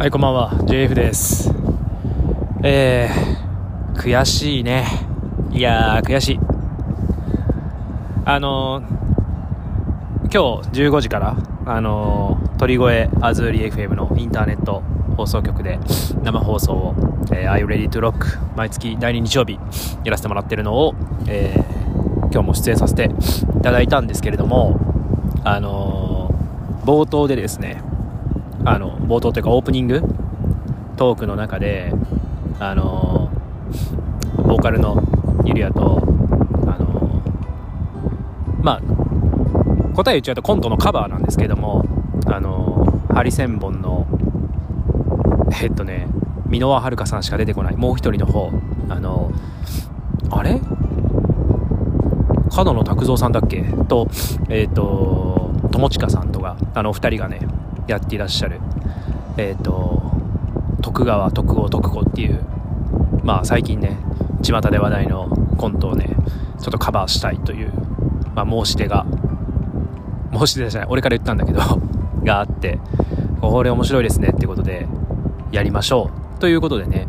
はい、こんばんは。JF です。えー、悔しいね。いやー、悔しい。あのー、今日15時から、あのー、鳥越アズーリ FM のインターネット放送局で生放送を、えー、Are You Ready to Rock 毎月第2日曜日やらせてもらってるのを、えー、今日も出演させていただいたんですけれども、あのー、冒頭でですね、あの冒頭というかオープニングトークの中であのボーカルのゆりやとあのまあ答え言っちゃうとコントのカバーなんですけどもあのハリセンボンのえっとね箕輪はるかさんしか出てこないもう一人の方あのあれ？角野卓造さんだっけ？とえっ、と友近さんとかあのお二人がねやっていらっしゃるえっ、と徳川徳郷徳子っていうまあ最近ね巷で話題のコントをねちょっとカバーしたいという、まあ、申し出が申し出じゃない俺から言ったんだけど があってこれ面白いですねってことでやりましょうということでね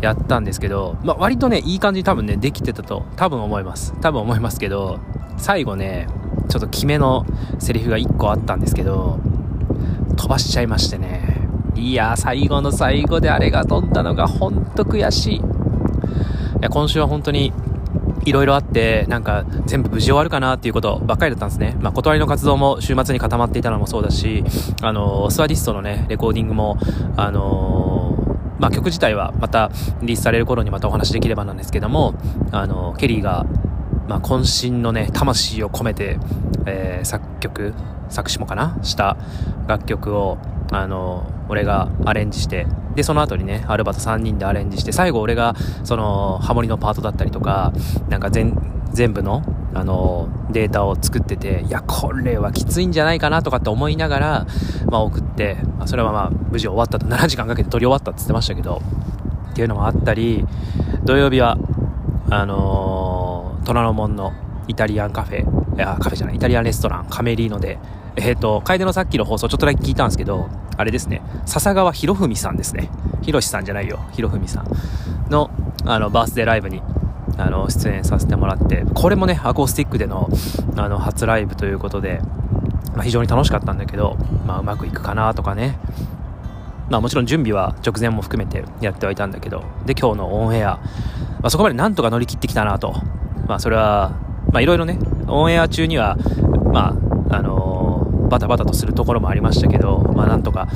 やったんですけど、まあ、割とねいい感じに多分ねできてたと多分思います。多分思いますけど最後ねちょっと決めのセリフが1個あったんですけど飛ばしちゃいましてね。いや最後の最後であれが飛んだのが本当悔しい。いや今週は本当にいろいろあってなんか全部無事終わるかなっていうことばっかりだったんですね、まあ、断りの活動も週末に固まっていたのもそうだしあのスワディストのねレコーディングもあのまあ、曲自体はまたリリースされる頃にまたお話できればなんですけどもあのケリーがまあ、渾身のね魂を込めて、えー、作曲作詞もかな？した楽曲をあの俺がアレンジしてでその後にねアルバと3人でアレンジして最後俺がそのハモリのパートだったりとかなんか全全部のあのデータを作ってていやこれはきついんじゃないかなとかって思いながら、まあ、送ってそれはまあ無事終わったと7時間かけて撮り終わったって言ってましたけどっていうのもあったり土曜日はあのー、虎ノ門のイタリアンカフェ。いやカフェじゃない。イタリアンレストラン。カメリーノで。えっ、ー、と楓のさっきの放送ちょっとだけ聞いたんですけどあれですね。笹川博文さんですね。博さんじゃないよ。博文さんのあのバースデーライブにあの出演させてもらってこれもねアコースティックでのあの初ライブということで、まあ、非常に楽しかったんだけど、まあ、うまくいくかなとかね。まあもちろん準備は直前も含めてやってはいたんだけどで今日のオンエア、まあ、そこまでなんとか乗り切ってきたなとまあそれはまあいろいろねオンエア中にはまああのー、バタバタとするところもありましたけどまあなんとか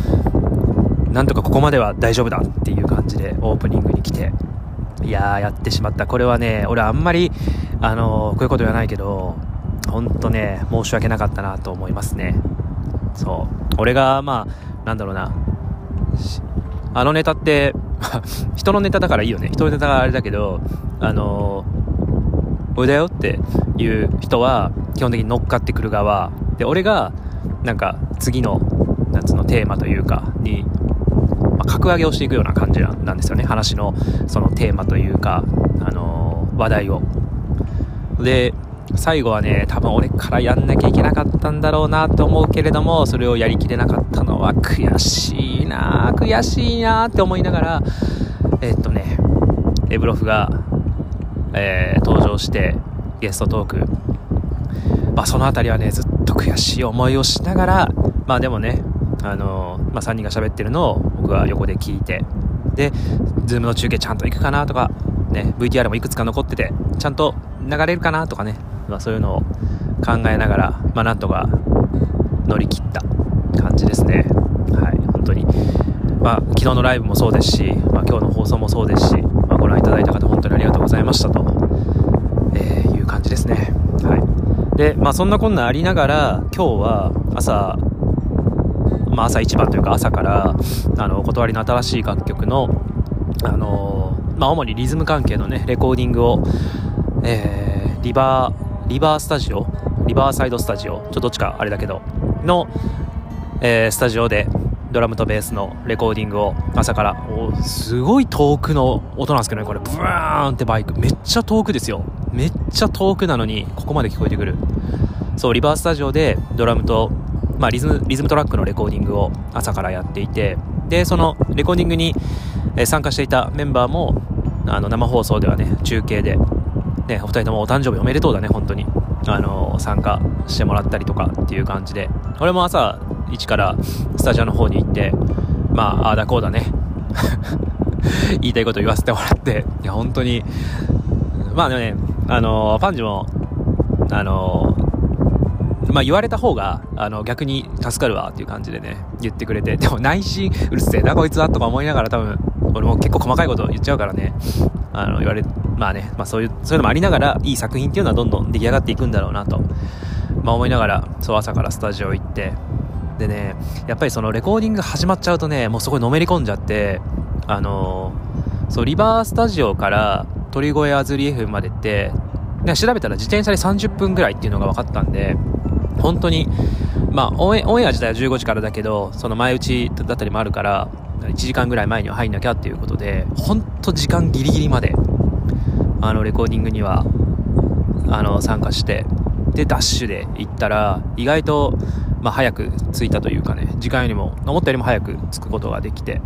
なんとかここまでは大丈夫だっていう感じでオープニングに来ていやーやってしまった。これはね俺あんまりあのー、こういうこと言わないけど本当ね申し訳なかったなと思いますね。そう。俺がまあなんだろうな。あのネタって 人のネタだからいいよね。人のネタがあれだけどあのー、俺だよっていう人は基本的に乗っかってくる側。で俺がなんか次の夏のテーマというかに、まあ、格上げをしていくような感じなんですよね。話のそのテーマというか、あのー、話題を。で最後はね多分俺からやんなきゃいけなかったんだろうなと思うけれどもそれをやりきれなかったのは悔しいな悔しいなって思いながらえ、っとねエブロフが、えー、登場してゲストトークまあその辺りはねずっと悔しい思いをしながらまあでもねあのまあ、3人が喋ってるのを僕は横で聞いてで Zoom の中継ちゃんと行くかなとかね VTR もいくつか残っててちゃんと流れるかなとかねまあ、そういうのを考えながら、まあ、なんとか乗り切った感じですね。はい、本当に。まあ、昨日のライブもそうですし、まあ、今日の放送もそうですし、まあ、ご覧いただいた方、本当にありがとうございましたと、ですね。はい。で、まあ、そんなこんなありながら、今日は朝、まあ、朝一番というか朝からあのお断りの新しい楽曲の、あのまあ、主にリズム関係のねレコーディングを、えー、リバーリバースタジオリバーサイドスタジオちょっとどっちかあれだけどの、えー、スタジオでドラムとベースのレコーディングを朝からすごい遠くの音なんですけどねこれブーンってバイクめっちゃ遠くですよめっちゃ遠くなのにここまで聞こえてくる。そうリバースタジオでドラムと、まあ、リズムリズムトラックのレコーディングを朝からやっていてでそのレコーディングに参加していたメンバーもあの生放送ではね中継で、ね、お二人ともお誕生日おめでとうだね本当に。あの参加してもらったりとかっていう感じで。俺も朝一からスタジオの方に行ってまあああだこうだね。言いたいこと言わせてもらって。いや本当にまあねあのパンジもあのまあ言われた方が、あの、逆に助かるわっていう感じでね、言ってくれて、でも内心、うるせえなこいつはとか思いながら多分、俺も結構細かいこと言っちゃうからね、あの、言われ、まあね、まあそういう、そういうのもありながら、いい作品っていうのはどんどん出来上がっていくんだろうなと、まあ思いながら、そう朝からスタジオ行って、でね、やっぱりそのレコーディング始まっちゃうとね、もうそこにのめり込んじゃって、あのそう、リバースタジオから鳥越アズリ F までって、ね、調べたら自転車で30分ぐらいっていうのが分かったんで、本当に、まあ、オンエオンエア自体は15時からだけど、その前打ちだったりもあるから、1時間ぐらい前には入んなきゃっていうことで、本当時間ギリギリまで、あの、レコーディングには、あの、参加して、で、ダッシュで行ったら、意外と、まあ、早く着いたというかね、時間よりも、思ったよりも早く着くことができて、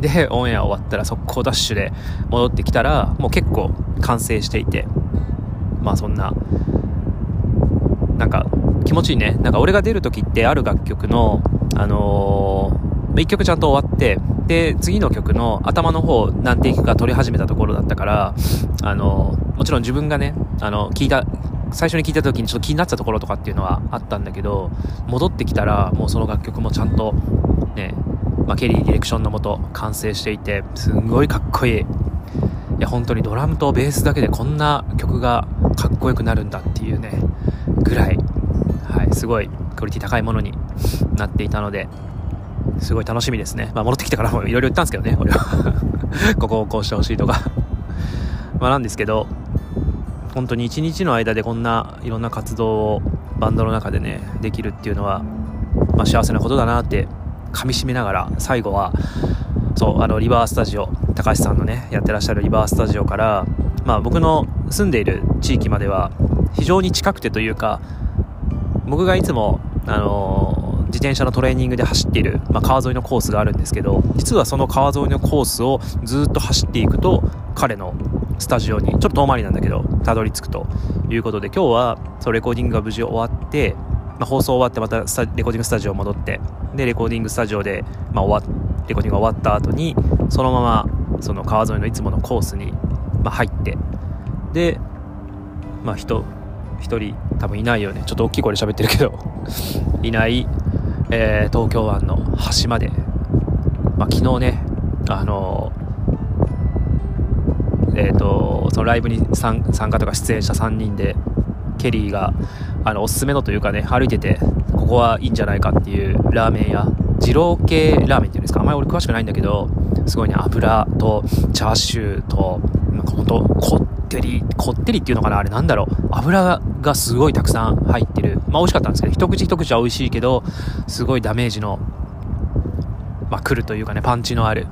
で、オンエア終わったら速攻ダッシュで戻ってきたら、もう結構完成していて、まあそんな、なんか気持ちいいね。なんか俺が出る時ってある楽曲の、あのー、1曲ちゃんと終わって、で、次の曲の頭の方何テイクか取り始めたところだったから、あのー、もちろん自分がね、あの、聞いた、最初に聞いた時にちょっと気になってたところとかっていうのはあったんだけど、戻ってきたらもうその楽曲もちゃんと、ね、まあ、ケリーディレクションのもと完成していて、すんごいかっこいい。いや、本当にドラムとベースだけでこんな曲がかっこよくなるんだっていうね、ぐらいはい、すごいクオリティ高いものになっていたので、すごい楽しみですね。まあ、戻ってきてからもいろいろ言ったんですけどね、俺は ここをこうしてほしいとかまあ、なんですけど、本当に一日の間でこんないろんな活動をバンドの中でね、できるっていうのは、まあ、幸せなことだなって噛みしめながら、最後は、そう、あの、リバースタジオ、高橋さんのね、やってらっしゃるリバースタジオから、まあ僕の住んでいる地域までは非常に近くてというか、僕がいつも、あのー、自転車のトレーニングで走っている、まあ、川沿いのコースがあるんですけど実はその川沿いのコースをずっと走っていくと彼のスタジオにちょっと遠回りなんだけどたどり着くということで今日はそのレコーディングが無事終わって、まあ、放送終わってまたレコーディングスタジオ戻ってでレコーディングスタジオで、まあ、終わレコーディングが終わった後にそのままその川沿いのいつものコースに、まあ、入ってで、まあ人1人多分いないよね。ちょっと大きい声で喋ってるけど いない、えー、東京湾の端まで、まあ、昨日ねあのえっ、ー、とそのライブに参加とか出演した3人でケリーがあのおすすめのというかね歩いててここはいいんじゃないかっていうラーメン屋二郎系ラーメンっていうんですか？あんまり俺詳しくないんだけどすごいね油とチャーシューとなんかほんとこってり、こってりっていうのかな？あれなんだろう？油がすごいたくさん入ってる。まあ美味しかったんですけど、一口一口は美味しいけど、すごいダメージの、まあ来るというかね、パンチのある。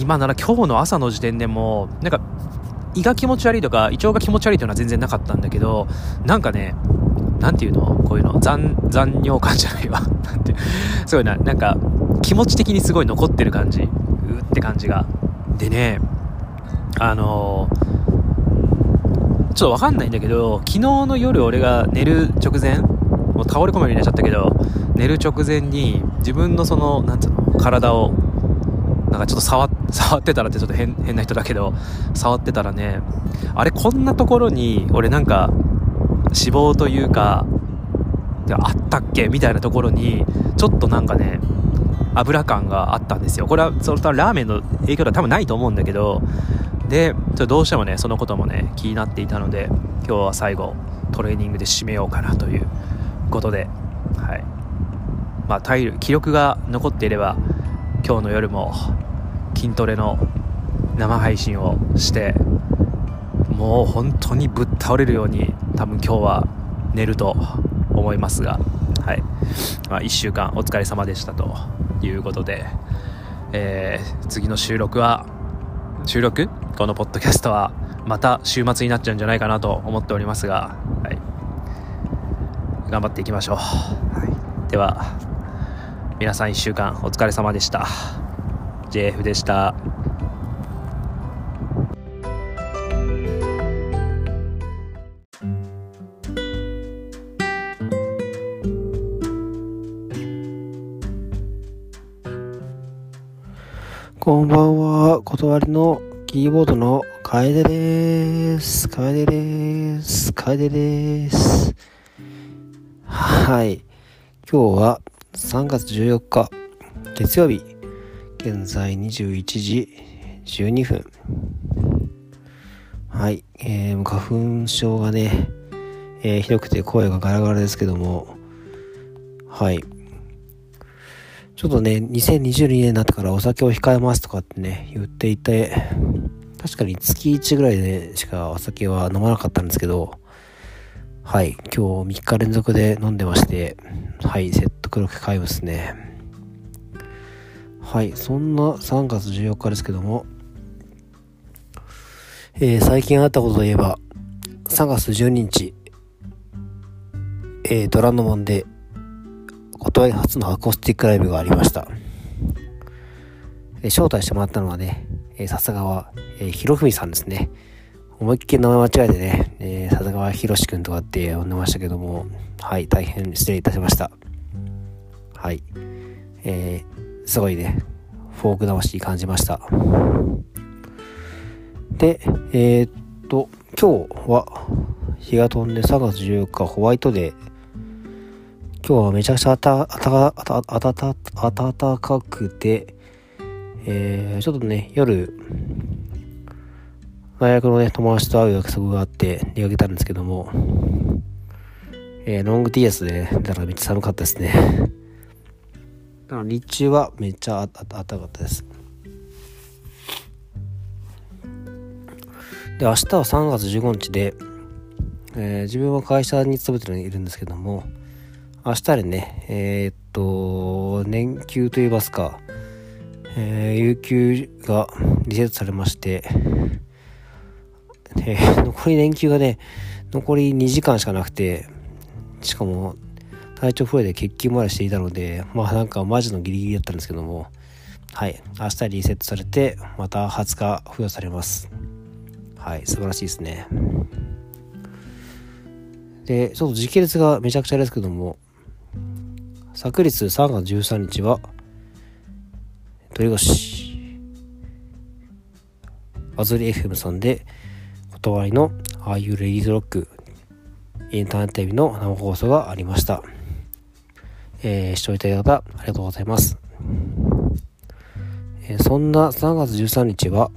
今なら今日の朝の時点でも、なんか、胃が気持ち悪いとか、胃腸が気持ち悪いというのは全然なかったんだけど、なんかね、なんていうの？こういうの残、残尿感じゃないわ。なんて、すごいな、なんか、気持ち的にすごい残ってる感じ。うって感じが。でね、あのーちょっとわかんないんだけど、昨日の夜俺が寝る直前、もう倒れ込むように寝ちゃったけど、寝る直前に自分のその、なんつうの、体を、なんかちょっと触ってたらってちょっと変変な人だけど、触ってたらね、あれこんなところに俺なんか脂肪というか、あったっけ？みたいなところに、ちょっとなんかね、油感があったんですよ。これは、そのラーメンの影響では多分ないと思うんだけど、で、ちょどうしてもね、そのこともね、気になっていたので、今日は最後、トレーニングで締めようかなということで、はい。まあ、体力、記録が残っていれば、今日の夜も筋トレの生配信をして、もう本当にぶっ倒れるように、多分今日は寝ると思いますが、はい。まあ、1週間お疲れ様でしたということで、えー、次の収録は、収録？このポッドキャストはまた週末になっちゃうんじゃないかなと思っておりますが、はい、頑張っていきましょう、はい、では皆さん1週間お疲れ様でした。JF でしたこんばんは、断りのキーボードの楓です。楓です。楓です。はい。今日は3月14日、月曜日、現在21時12分。はい。えー、花粉症がね、えー、ひどくて声がガラガラですけども、はい。ちょっとね、2022年になってからお酒を控えますとかってね、言っていて、確かに月1ぐらいでしかお酒は飲まなかったんですけど、はい、今日3日連続で飲んでまして、はい、説得力皆無ですね。はい、そんな3月14日ですけども、えー、最近あったことといえば、3月12日、えー、ドラノモンで、断り初のアコースティックライブがありました。え、招待してもらったのはね、え、笹川、えー、博文さんですね。思いっきり名前間違えてね、えー、笹川博くんとかって呼んでましたけども、はい、大変失礼いたしました。はい。えー、すごいね、フォーク魂感じました。で、えー、っと、今日は日が飛んで3月14日ホワイトデー。今日はめちゃくちゃ暖かくて、えー、ちょっとね、夜、大学のね、友達と会う約束があって出かけたんですけども、えー、ロング TS で、ね、だからめっちゃ寒かったですね。だから日中はめっちゃあったかったです。で、明日は3月15日で、えー、自分は会社に勤めているんですけども、明日でね、えー、っと、年休といいますか、えー、有給がリセットされまして、えー、残り連休がね、残り2時間しかなくて、しかも、体調不良で欠勤までしていたので、まあなんかマジのギリギリだったんですけども、はい、明日リセットされて、また20日付与されます。はい、素晴らしいですね。で、ちょっと時系列がめちゃくちゃですけども、昨日3月13日は、鳥越、アズリ FM さんで、断りのああいうレディーズロックインターネットテレビの生放送がありました。えー、視聴いただいた方ありがとうございます。えー、そんな3月13日は、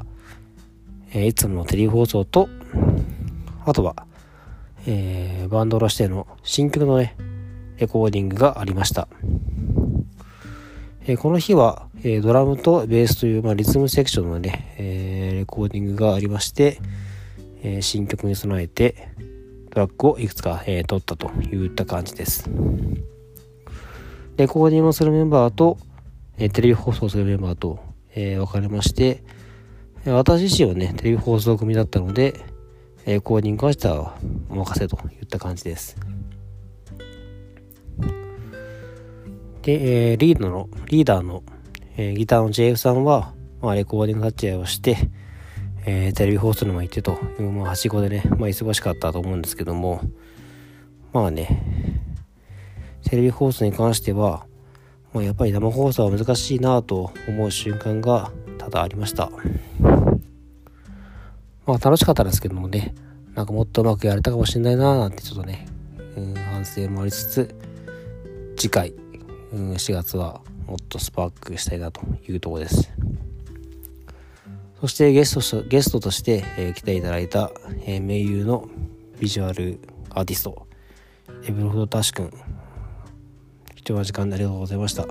えー、いつものテレビ放送と、あとは、えー、バンドロしての新曲のね、レコーディングがありました。え、この日は、え、ドラムとベースという、まあ、リズムセクションのね、え、レコーディングがありまして、え、新曲に備えてトラックをいくつか、えー、撮ったといった感じです。レコーディングをするメンバーと、え、テレビ放送するメンバーと、えー、分かれまして、私自身はね、テレビ放送組だったので、レコーディングはしたらお任せといった感じです。で、えー、リードの、リーダーの、えー、ギターの JF さんは、まあ、レコーディング立ち会いをして、えー、テレビ放送にも行ってという、まあ、はしごでね、まあ、忙しかったと思うんですけども、まあね、テレビ放送に関しては、まあ、やっぱり生放送は難しいなと思う瞬間が多々ありました。まあ楽しかったですけどもね、なんかもっとうまくやれたかもしれないなーなんてちょっとね、うん、反省もありつつ、次回、うん、4月はもっとスパークしたいなというところです。そしてゲストゲストとして、えー、来ていただいた、えー、名優のビジュアルアーティスト、エブロフドタシ君。貴重な時間ありがとうございました。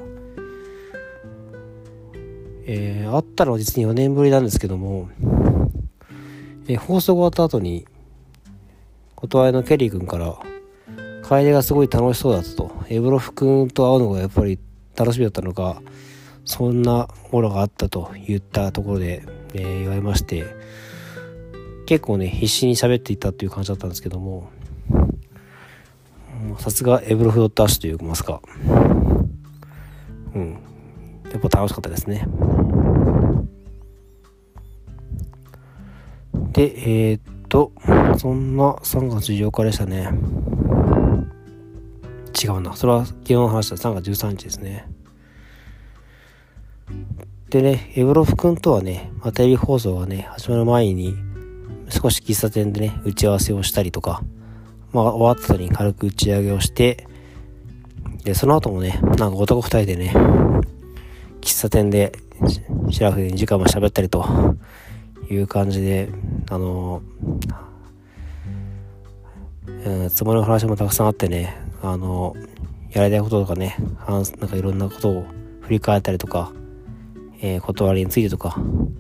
えー、会ったのは実に4年ぶりなんですけども、えー、放送終わった後に、断りのケリー君から、楓がすごい楽しそうだったと。エブロフ君と会うのがやっぱり楽しみだったのか、そんなオーラがあったと言ったところで、えー、言われまして、結構ね、必死に喋っていたという感じだったんですけども、さすがエブロフ・ドット・アッシュと言いますか、うん、やっぱ楽しかったですね。で、えー、っと、そんな3月14日でしたね。違うな。それは昨日の話だ。3月13日ですね。でね、エブロフ君とはね、まあ、テレビ放送がね、始まる前に、少し喫茶店でね、打ち合わせをしたりとか、まあ、終わった後に軽く打ち上げをして、で、その後もね、なんか男二人でね、喫茶店で、シラフで2時間も喋ったりという感じで、あのー、うん、つもりの話もたくさんあってね、あの、やりたいこととかね、なんかいろんなことを振り返ったりとか、えー、断りについてとか、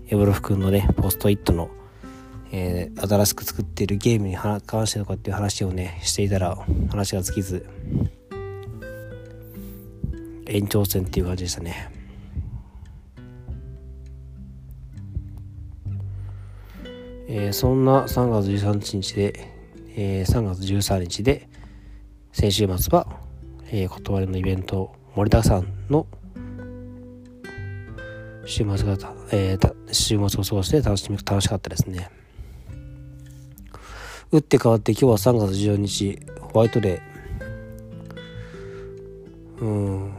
エブロフ君のね、ポストイットの、えー、新しく作っているゲームに関してとかっていう話をね、していたら、話が尽きず、延長戦っていう感じでしたね。えー、そんな3月13日で、えー、3月13日で、先週末は、えー、断りのイベント盛りだくさんの週末が、えー、週末を過ごして楽しみ楽しかったですね。打って変わって今日は3月14日ホワイトデー。うん。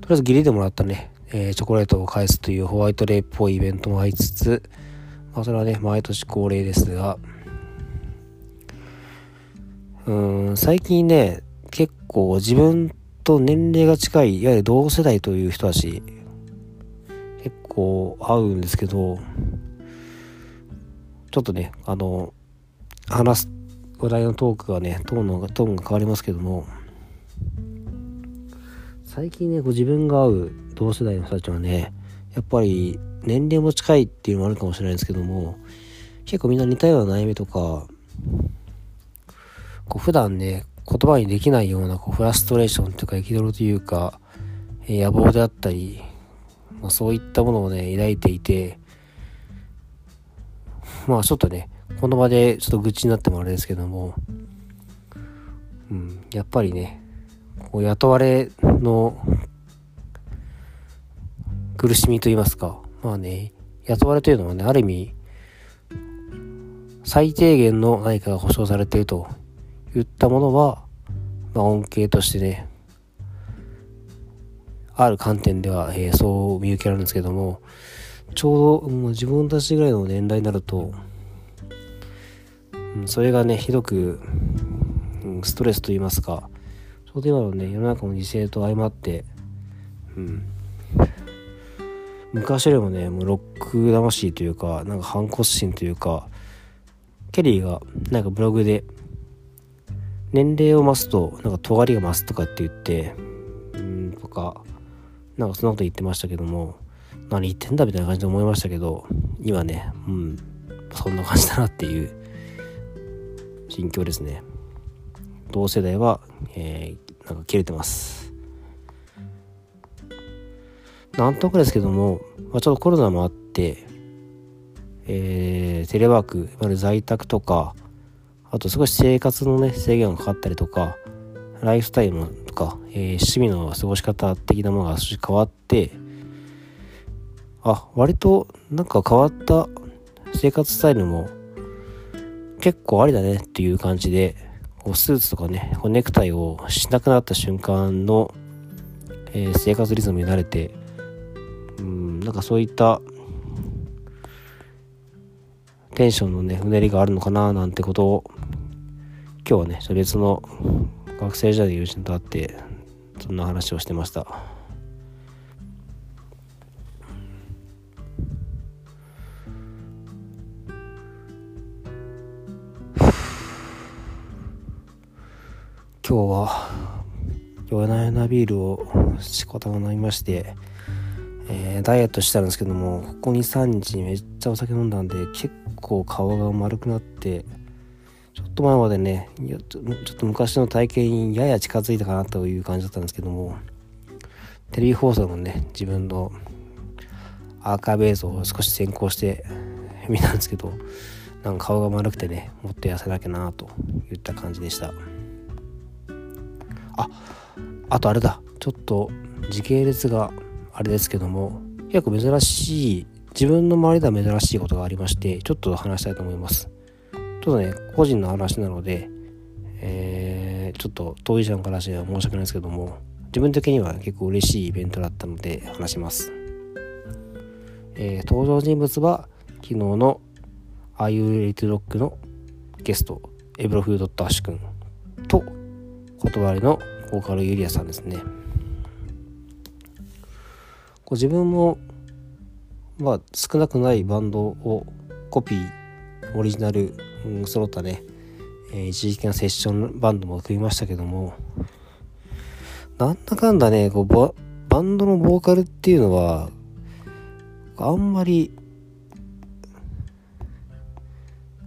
とりあえずギリでもらったね、えー、チョコレートを返すというホワイトデーっぽいイベントもありつつ、まあ、それはね毎年恒例ですがうん最近ね結構自分と年齢が近いいわゆる同世代という人たち結構会うんですけどちょっとねあの話す話題のトークがねトーンのトーンが変わりますけども最近ねこう自分が会う同世代の人たちはねやっぱり年齢も近いっていうのもあるかもしれないんですけども結構みんな似たような悩みとかこう普段ね言葉にできないようなこうフラストレーションというか憤りというか、え野望であったりまあ、そういったものをね、抱いていて、まあちょっとね、この場でちょっと愚痴になってもあれですけども、うん、やっぱりね、こう雇われの苦しみと言いますか、まあね、雇われというのはね、ある意味、最低限の何かが保障されているといったものは、まあ、恩恵としてね、ある観点では、えー、そう見受けられるんですけども、ちょうどもう自分たちぐらいの年代になると、うん、それがね、ひどく、うん、ストレスと言いますか、ちょうど今のね、世の中の時勢と相まって、うん、昔よりもね、もうロック魂というか、なんか反骨心というか、ケリーがなんかブログで、年齢を増すと、なんか尖りが増すとかって言って、うん、とか、なんかそんなこと言ってましたけども、何言ってんだみたいな感じで思いましたけど、今ね、うん、そんな感じだなっていう心境ですね。同世代は、えー、なんか切れてます。なんとかですけども、まあ、ちょっとコロナもあって、えー、テレワーク、いわゆる在宅とか、あと少し生活のね、制限がかかったりとか、ライフスタイルとか、えー、趣味の過ごし方的なものが少し変わって、あ、割となんか変わった生活スタイルも結構ありだねっていう感じで、こうスーツとかね、こうネクタイをしなくなった瞬間の、えー、生活リズムに慣れて、うん、なんかそういったテンションのね、うねりがあるのかななんてことを、今日はね、別の学生時代で友人と会ってそんな話をしてました。今日は夜な夜なビールをしこたま飲みまして、えー、ダイエットしたんですけどもここ23日めっちゃお酒飲んだんで結構顔が丸くなってちょっと前までねちょっと昔の体型にやや近づいたかなという感じだったんですけどもテレビ放送のね自分のアーカイブ映像を少し先行して見たんですけどなんか顔が丸くてねもっと痩せなきゃなといった感じでした。ああとあれだ。ちょっと時系列があれですけども結構珍しい自分の周りでは珍しいことがありましてちょっと話したいと思います。ちょっとね個人の話なので、えー、ちょっと当事者の話では申し訳ないですけども自分的には結構嬉しいイベントだったので話します、えー、登場人物は昨日の Are You Ready to Rock のゲストエブロフードットアッシュ君と断りのボーカルユリアさんですね。こう自分もまあ少なくないバンドをコピーオリジナル、うん、揃ったね、えー、一時期のセッションバンドも組みましたけども。なんだかんだねこうババンドのボーカルっていうのはあんまり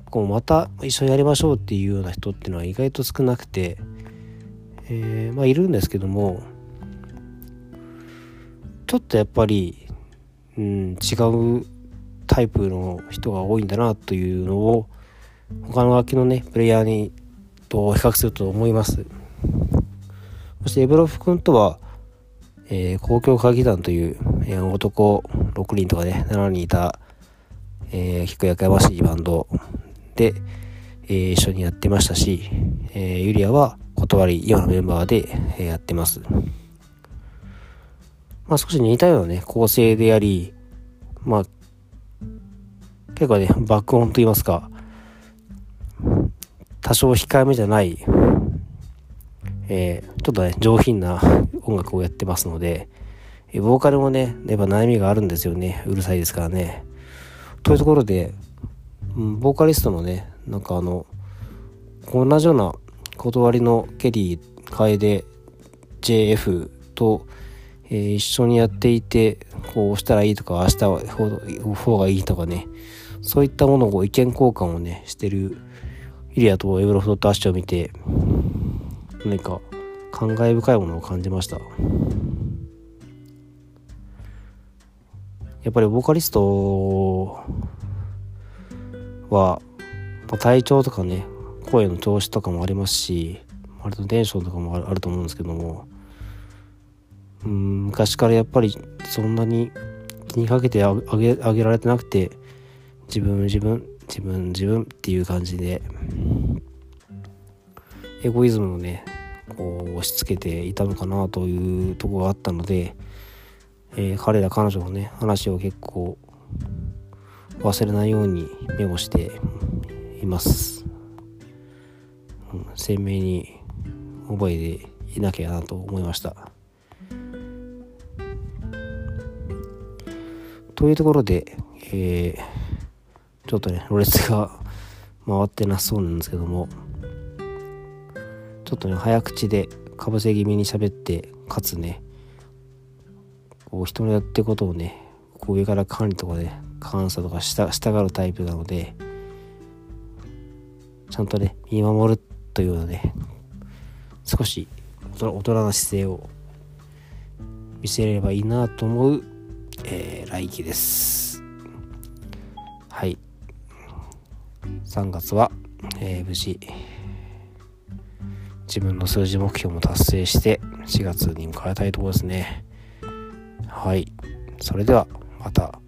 こうまた一緒にやりましょうっていうような人っていうのは意外と少なくて、えー、まあいるんですけどもちょっとやっぱりうん、違うタイプの人が多いんだなというのを他の楽器のねプレイヤーにと比較すると思います。そしてエブロフ君とは、えー、公共歌劇団という、えー、男6人とかね7人いた、えー、結構やかましいバンドで、えー、一緒にやってましたし、えー、ユリアは断り今のメンバーで、えー、やってます。まあ少し似たようなね、構成であり、まあ、結構ね、爆音と言いますか、多少控えめじゃない、えー、ちょっとね、上品な音楽をやってますので、えボーカルもね、やっぱ悩みがあるんですよね。うるさいですからね。というところで、うん、ボーカリストのね、なんかあの、同じような断りのケリー、楓、JF と、えー、一緒にやっていてこうしたらいいとか明日は方がいいとかねそういったものを意見交換をねしてるイリアとエブロフトとアッシュを見て何か感慨深いものを感じました。やっぱりボーカリストは、まあ、体調とかね声の調子とかもありますし割とテンションとかもあると思うんですけどもうん昔からやっぱりそんなに気にかけてあげあげられてなくて自分自分自分自分っていう感じでエゴイズムをねこう押し付けていたのかなというところがあったので、えー、彼ら彼女のね話を結構忘れないようにメモしています、うん、鮮明に覚えていなきゃなと思いました。というところで、えー、ちょっとね、ろれが回ってなそうなんですけども、ちょっとね、早口でかぶせ気味に喋って、かつね、こう人のやってることをね、こう上から管理とかね、監査とかした従うタイプなので、ちゃんとね、見守るというようなね、少し大人な姿勢を見せれればいいなと思うえー、来期です。はい。3月は、えー、無事自分の数字目標も達成して4月に迎えたいところですね。はい。それではまた。